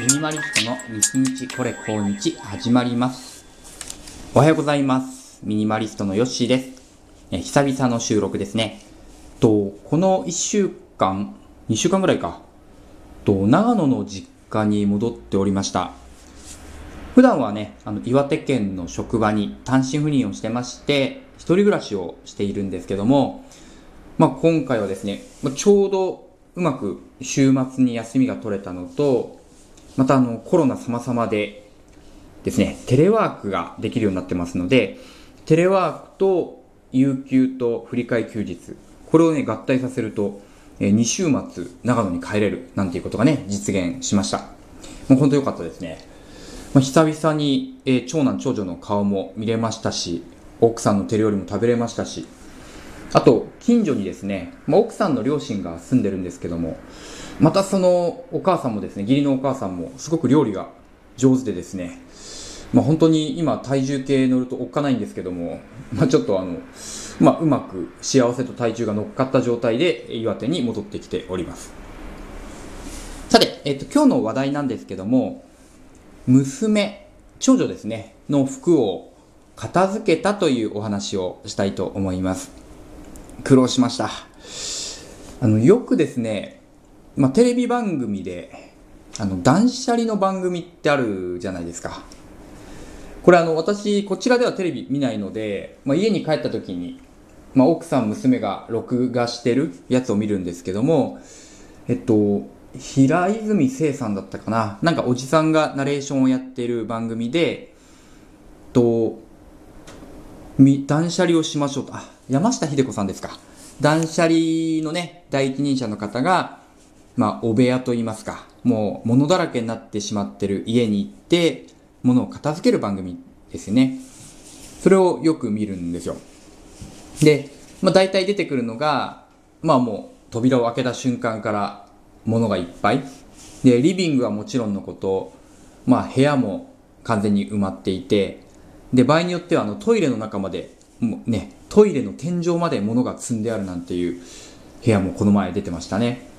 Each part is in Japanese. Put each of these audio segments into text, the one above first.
ミニマリストの日日これ今日始まります。おはようございます。ミニマリストのヨッシーです。え久々の収録ですね。と、この1週間、2週間ぐらいか。と、長野の実家に戻っておりました。普段はね、あの、岩手県の職場に単身赴任をしてまして、一人暮らしをしているんですけども、まあ、今回はですね、ちょうどうまく週末に休みが取れたのと、またあのコロナ様々でですね、テレワークができるようになってますので、テレワークと有給と振り替え休日、これをね、合体させると、え2週末長野に帰れるなんていうことがね、実現しました。もう本当良かったですね。まあ、久々に、えー長男長女の顔も見れましたし、奥さんの手料理も食べれましたし、あと、近所にですね、まあ、奥さんの両親が住んでるんですけども、またそのお母さんもですね、義理のお母さんもすごく料理が上手でですね、まあ、本当に今体重計乗るとおっかないんですけども、まあ、ちょっとあの、まあ、うまく幸せと体重が乗っかった状態で岩手に戻ってきております。さて、えっと、今日の話題なんですけども、娘、長女ですね、の服を片付けたというお話をしたいと思います。苦労しました。あの、よくですね、まあ、テレビ番組で、あの、断捨離の番組ってあるじゃないですか。これあの、私、こちらではテレビ見ないので、まあ、家に帰った時に、まあ、奥さん、娘が録画してるやつを見るんですけども、えっと、平泉聖さんだったかななんかおじさんがナレーションをやってる番組で、と、断捨離をしましょうと。あ、山下秀子さんですか。断捨離のね、第一人者の方が、まあ、お部屋と言いますか、もう物だらけになってしまってる家に行って、物を片付ける番組ですね。それをよく見るんですよ。で、まあ、大体出てくるのが、まあもう扉を開けた瞬間から物がいっぱい。で、リビングはもちろんのこと、まあ部屋も完全に埋まっていて、で、場合によってはあのトイレの中まで、もうね、トイレの天井まで物が積んであるなんていう部屋もこの前出てましたね。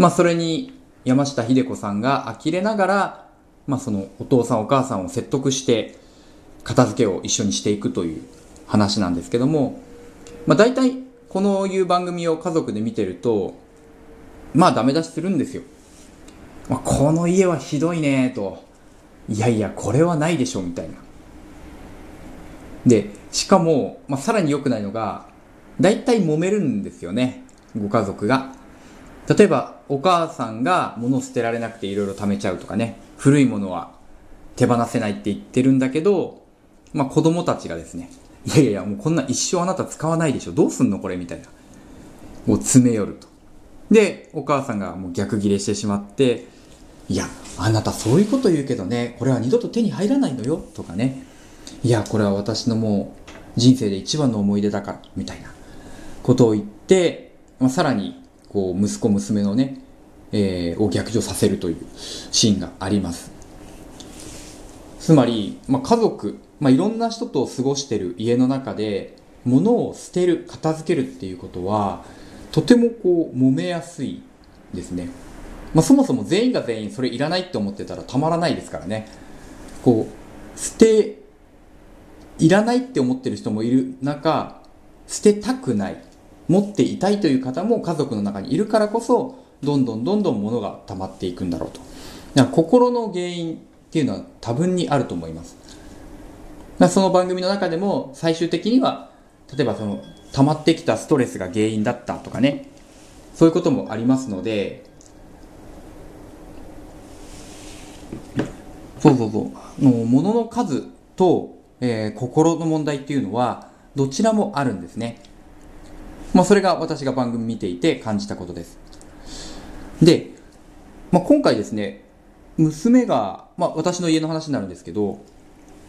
まあそれに山下秀子さんが呆れながら、まあそのお父さんお母さんを説得して片付けを一緒にしていくという話なんですけども、まあ大体このいう番組を家族で見てると、まあダメ出しするんですよ。まあ、この家はひどいねと。いやいや、これはないでしょみたいな。で、しかも、まあ、さらに良くないのが、大体揉めるんですよね。ご家族が。例えば、お母さんが物捨てられなくていろいろ貯めちゃうとかね。古いものは手放せないって言ってるんだけど、まあ子供たちがですね、いやいやいや、もうこんな一生あなた使わないでしょ。どうすんのこれみたいな。もう詰め寄ると。で、お母さんがもう逆ギレしてしまって、いや、あなたそういうこと言うけどね、これは二度と手に入らないのよ、とかね。いや、これは私のもう人生で一番の思い出だから、みたいなことを言って、まあ、さらに、こう、息子娘のね、えーを逆上させるというシーンがあります。つまり、まあ、家族、まあ、いろんな人と過ごしてる家の中で、物を捨てる、片付けるっていうことは、とてもこう、揉めやすいですね。まあ、そもそも全員が全員それいらないって思ってたらたまらないですからね。こう、捨て、いらないって思ってる人もいる中、捨てたくない、持っていたいという方も家族の中にいるからこそ、どんどんどんどん物が溜まっていくんだろうと。だから心の原因っていうのは多分にあると思います。だその番組の中でも最終的には、例えばその溜まってきたストレスが原因だったとかね、そういうこともありますので、そうそうそう。の物の数と、えー心の問題っていうのは、どちらもあるんですね。まあ、それが私が番組見ていて感じたことです。で、まあ、今回ですね、娘が、まあ、私の家の話になるんですけど、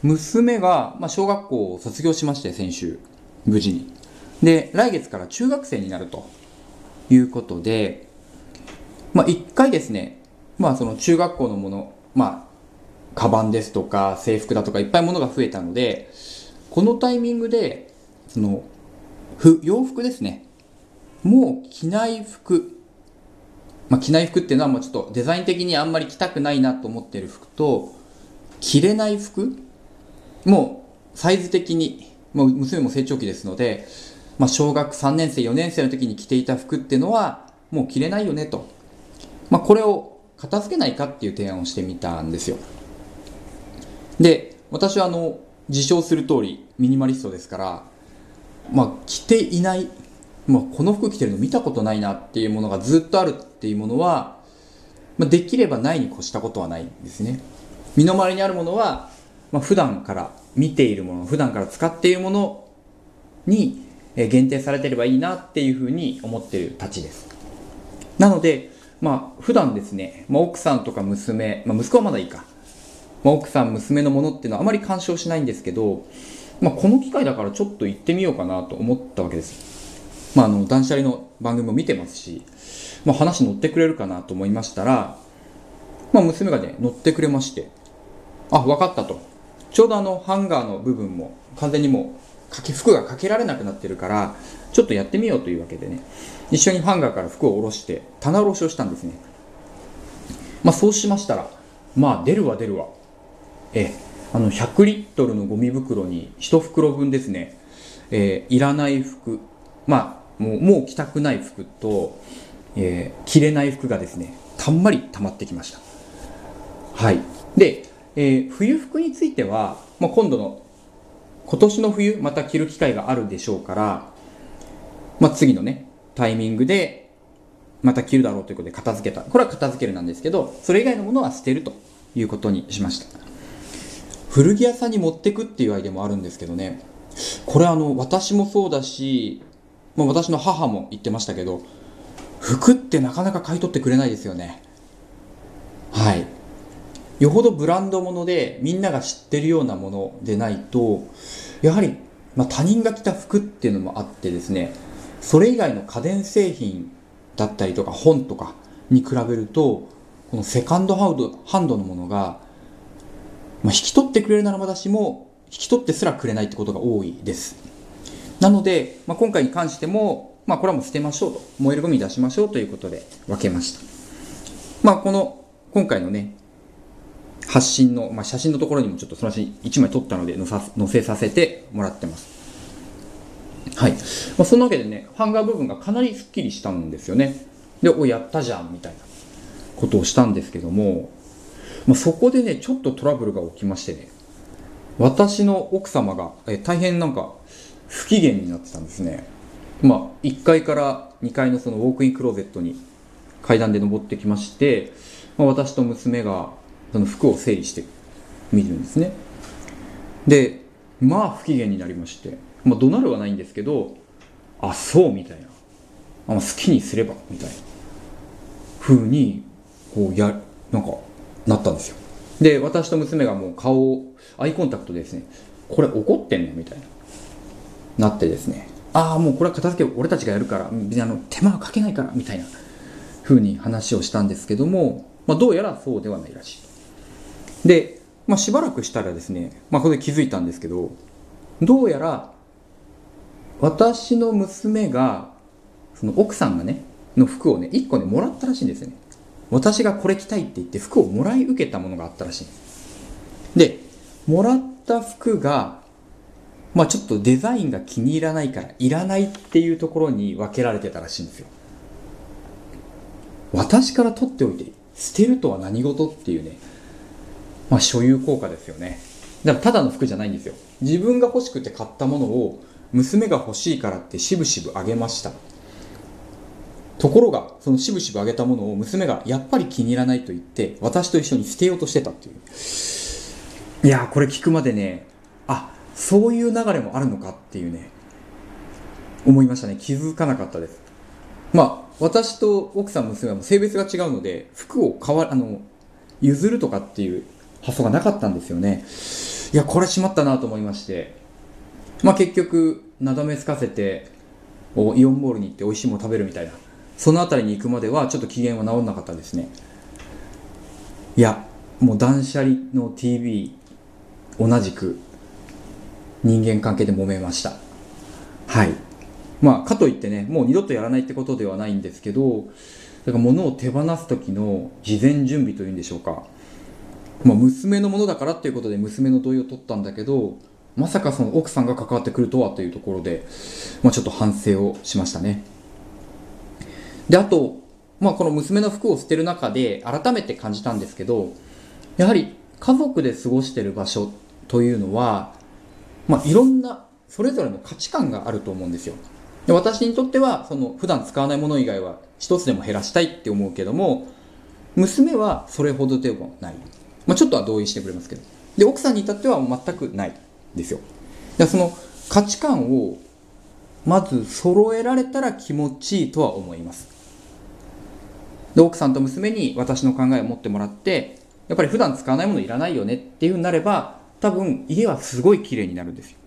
娘が、まあ、小学校を卒業しまして、先週、無事に。で、来月から中学生になるということで、まあ、一回ですね、まあ、その中学校のもの、まあ、カバンですとか制服だとかいっぱいものが増えたので、このタイミングで、その、ふ洋服ですね。もう着ない服、まあ、着ない服っていうのはもうちょっとデザイン的にあんまり着たくないなと思ってる服と、着れない服もうサイズ的に、もう娘も成長期ですので、まあ、小学3年生、4年生の時に着ていた服っていうのは、もう着れないよねと。まあ、これを片付けないかっていう提案をしてみたんですよ。で、私はあの、自称する通りミニマリストですから、まあ、着ていない、まあ、この服着てるの見たことないなっていうものがずっとあるっていうものは、まあ、できればないに越したことはないんですね。身の回りにあるものは、まあ、普段から見ているもの、普段から使っているものに限定されてればいいなっていうふうに思っているたちです。なので、まあ、普段ですね、まあ、奥さんとか娘、まあ、息子はまだいいか。まあ、奥さん、娘のものっていうのはあまり干渉しないんですけど、まあ、この機会だからちょっと行ってみようかなと思ったわけです。まあ、あの、断捨離の番組も見てますし、まあ、話乗ってくれるかなと思いましたら、まあ、娘がね、乗ってくれまして、あ、分かったと。ちょうどあの、ハンガーの部分も完全にもう、かけ、服がかけられなくなってるから、ちょっとやってみようというわけでね、一緒にハンガーから服を下ろして、棚卸しをしたんですね。まあ、そうしましたら、まあ、出るわ出るわ。えあの100リットルのゴミ袋に1袋分ですね、えー、いらない服、まあ、もうもう着たくない服と、えー、着れない服がですね、たんまり溜まってきました。はい。で、えー、冬服については、まあ、今度の、今年の冬、また着る機会があるでしょうから、まあ、次のね、タイミングで、また着るだろうということで片付けた。これは片付けるなんですけど、それ以外のものは捨てるということにしました。古着屋さんに持ってくっていうアイデアもあるんですけどね。これあの私もそうだし、まあ、私の母も言ってましたけど服ってなかなか買い取ってくれないですよね。はい。よほどブランド物でみんなが知ってるようなものでないとやはり、まあ、他人が着た服っていうのもあってですねそれ以外の家電製品だったりとか本とかに比べるとこのセカンドハンドのものがまあ、引き取ってくれるならまだしも、引き取ってすらくれないってことが多いです。なので、まあ、今回に関しても、まあ、これはもう捨てましょうと。燃えるゴミ出しましょうということで分けました。まあ、この、今回のね、発信の、まあ、写真のところにもちょっとその写真1枚撮ったので載さ載せさせてもらってます。はい。まあ、そんなわけでね、ハンガー部分がかなりスッキリしたんですよね。で、お、やったじゃんみたいなことをしたんですけども、まあ、そこでね、ちょっとトラブルが起きましてね、私の奥様が、え大変なんか不機嫌になってたんですね。まあ、1階から2階のそのウォークインクローゼットに階段で登ってきまして、まあ、私と娘がその服を整理してみるんですね。で、まあ不機嫌になりまして、まあ怒鳴るはないんですけど、あ、そうみたいな。あ好きにすればみたいな風に、こうや、なんかなったんですよ。で私と娘がもう顔をアイコンタクトでですねこれ怒ってんのみたいな。なってですねああもうこれは片付け俺たちがやるから別にあの手間はかけないからみたいな風に話をしたんですけども、まあ、どうやらそうではないらしい。で、まあ、しばらくしたらですね、まあ、ここで気づいたんですけどどうやら私の娘がその奥さんがねの服をね1個ねもらったらしいんですよね。私がこれ着たいって言って服をもらい受けたものがあったらしい。でもらった服がまあちょっとデザインが気に入らないからいらないっていうところに分けられてたらしいんですよ。私から取っておいて捨てるとは何事っていうねまあ所有効果ですよね。だからただの服じゃないんですよ。自分が欲しくて買ったものを娘が欲しいからってしぶしぶあげました。ところが、そのしぶしぶあげたものを娘がやっぱり気に入らないと言って、私と一緒に捨てようとしてたっていう。いやこれ聞くまでね、あ、そういう流れもあるのかっていうね、思いましたね。気づかなかったです。まあ、私と奥さん娘はも性別が違うので、服を変わ、あの、譲るとかっていう発想がなかったんですよね。いや、これしまったなと思いまして。まあ結局、なだめつかせて、イオンモールに行って美味しいもの食べるみたいな。その辺りに行くまではちょっと機嫌は治んなかったですね。いやもう断捨離の TV 同じく人間関係で揉めました。はい。まあかといってねもう二度とやらないってことではないんですけどだから物を手放す時の事前準備というんでしょうか、まあ、娘のものだからっていうことで娘の同意を取ったんだけどまさかその奥さんが関わってくるとはというところで、まあ、ちょっと反省をしましたね。であと、まあ、この娘の服を捨てる中で改めて感じたんですけどやはり家族で過ごしてる場所というのは、まあ、いろんなそれぞれの価値観があると思うんですよ。で私にとってはその普段使わないもの以外は一つでも減らしたいって思うけども娘はそれほどでもない、まあ、ちょっとは同意してくれますけど。で奥さんに至っては全くないですよ。だその価値観をまず揃えられたら気持ちいいとは思います。で奥さんと娘に私の考えを持ってもらってやっぱり普段使わないものいらないよねっていうふうになれば多分家はすごい綺麗になるんですよ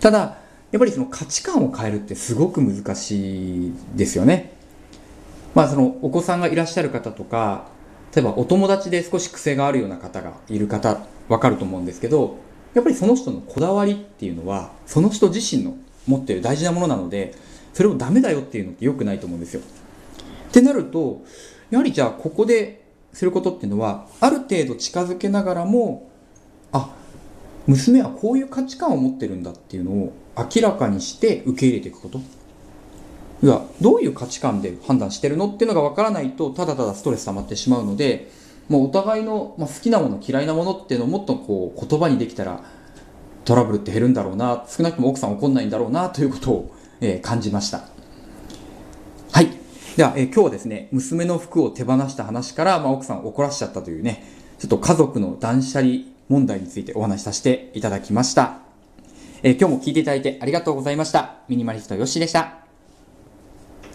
ただやっぱりその価値観を変えるってすごく難しいですよね。まあそのお子さんがいらっしゃる方とか、例えばお友達で少し癖があるような方がいる方、わかると思うんですけど、やっぱりその人のこだわりっていうのは、その人自身の持っている大事なものなので、それをダメだよっていうのって良くないと思うんですよ。ってなると、やはりじゃあここですることっていうのは、ある程度近づけながらも、あ、娘はこういう価値観を持ってるんだっていうのを明らかにして受け入れていくこと。いやどういう価値観で判断してるのっていうのが分からないとただただストレス溜まってしまうのでもうお互いの、まあ、好きなもの嫌いなものっていうのをもっとこう言葉にできたらトラブルって減るんだろうな少なくとも奥さん怒んないんだろうなということを、えー、感じました。では、えー、今日はですね娘の服を手放した話から、まあ、奥さんを怒らしちゃったというねちょっと家族の断捨離問題についてお話しさせていただきました。えー、今日も聞いていただいてありがとうございました。ミニマリストよしでした。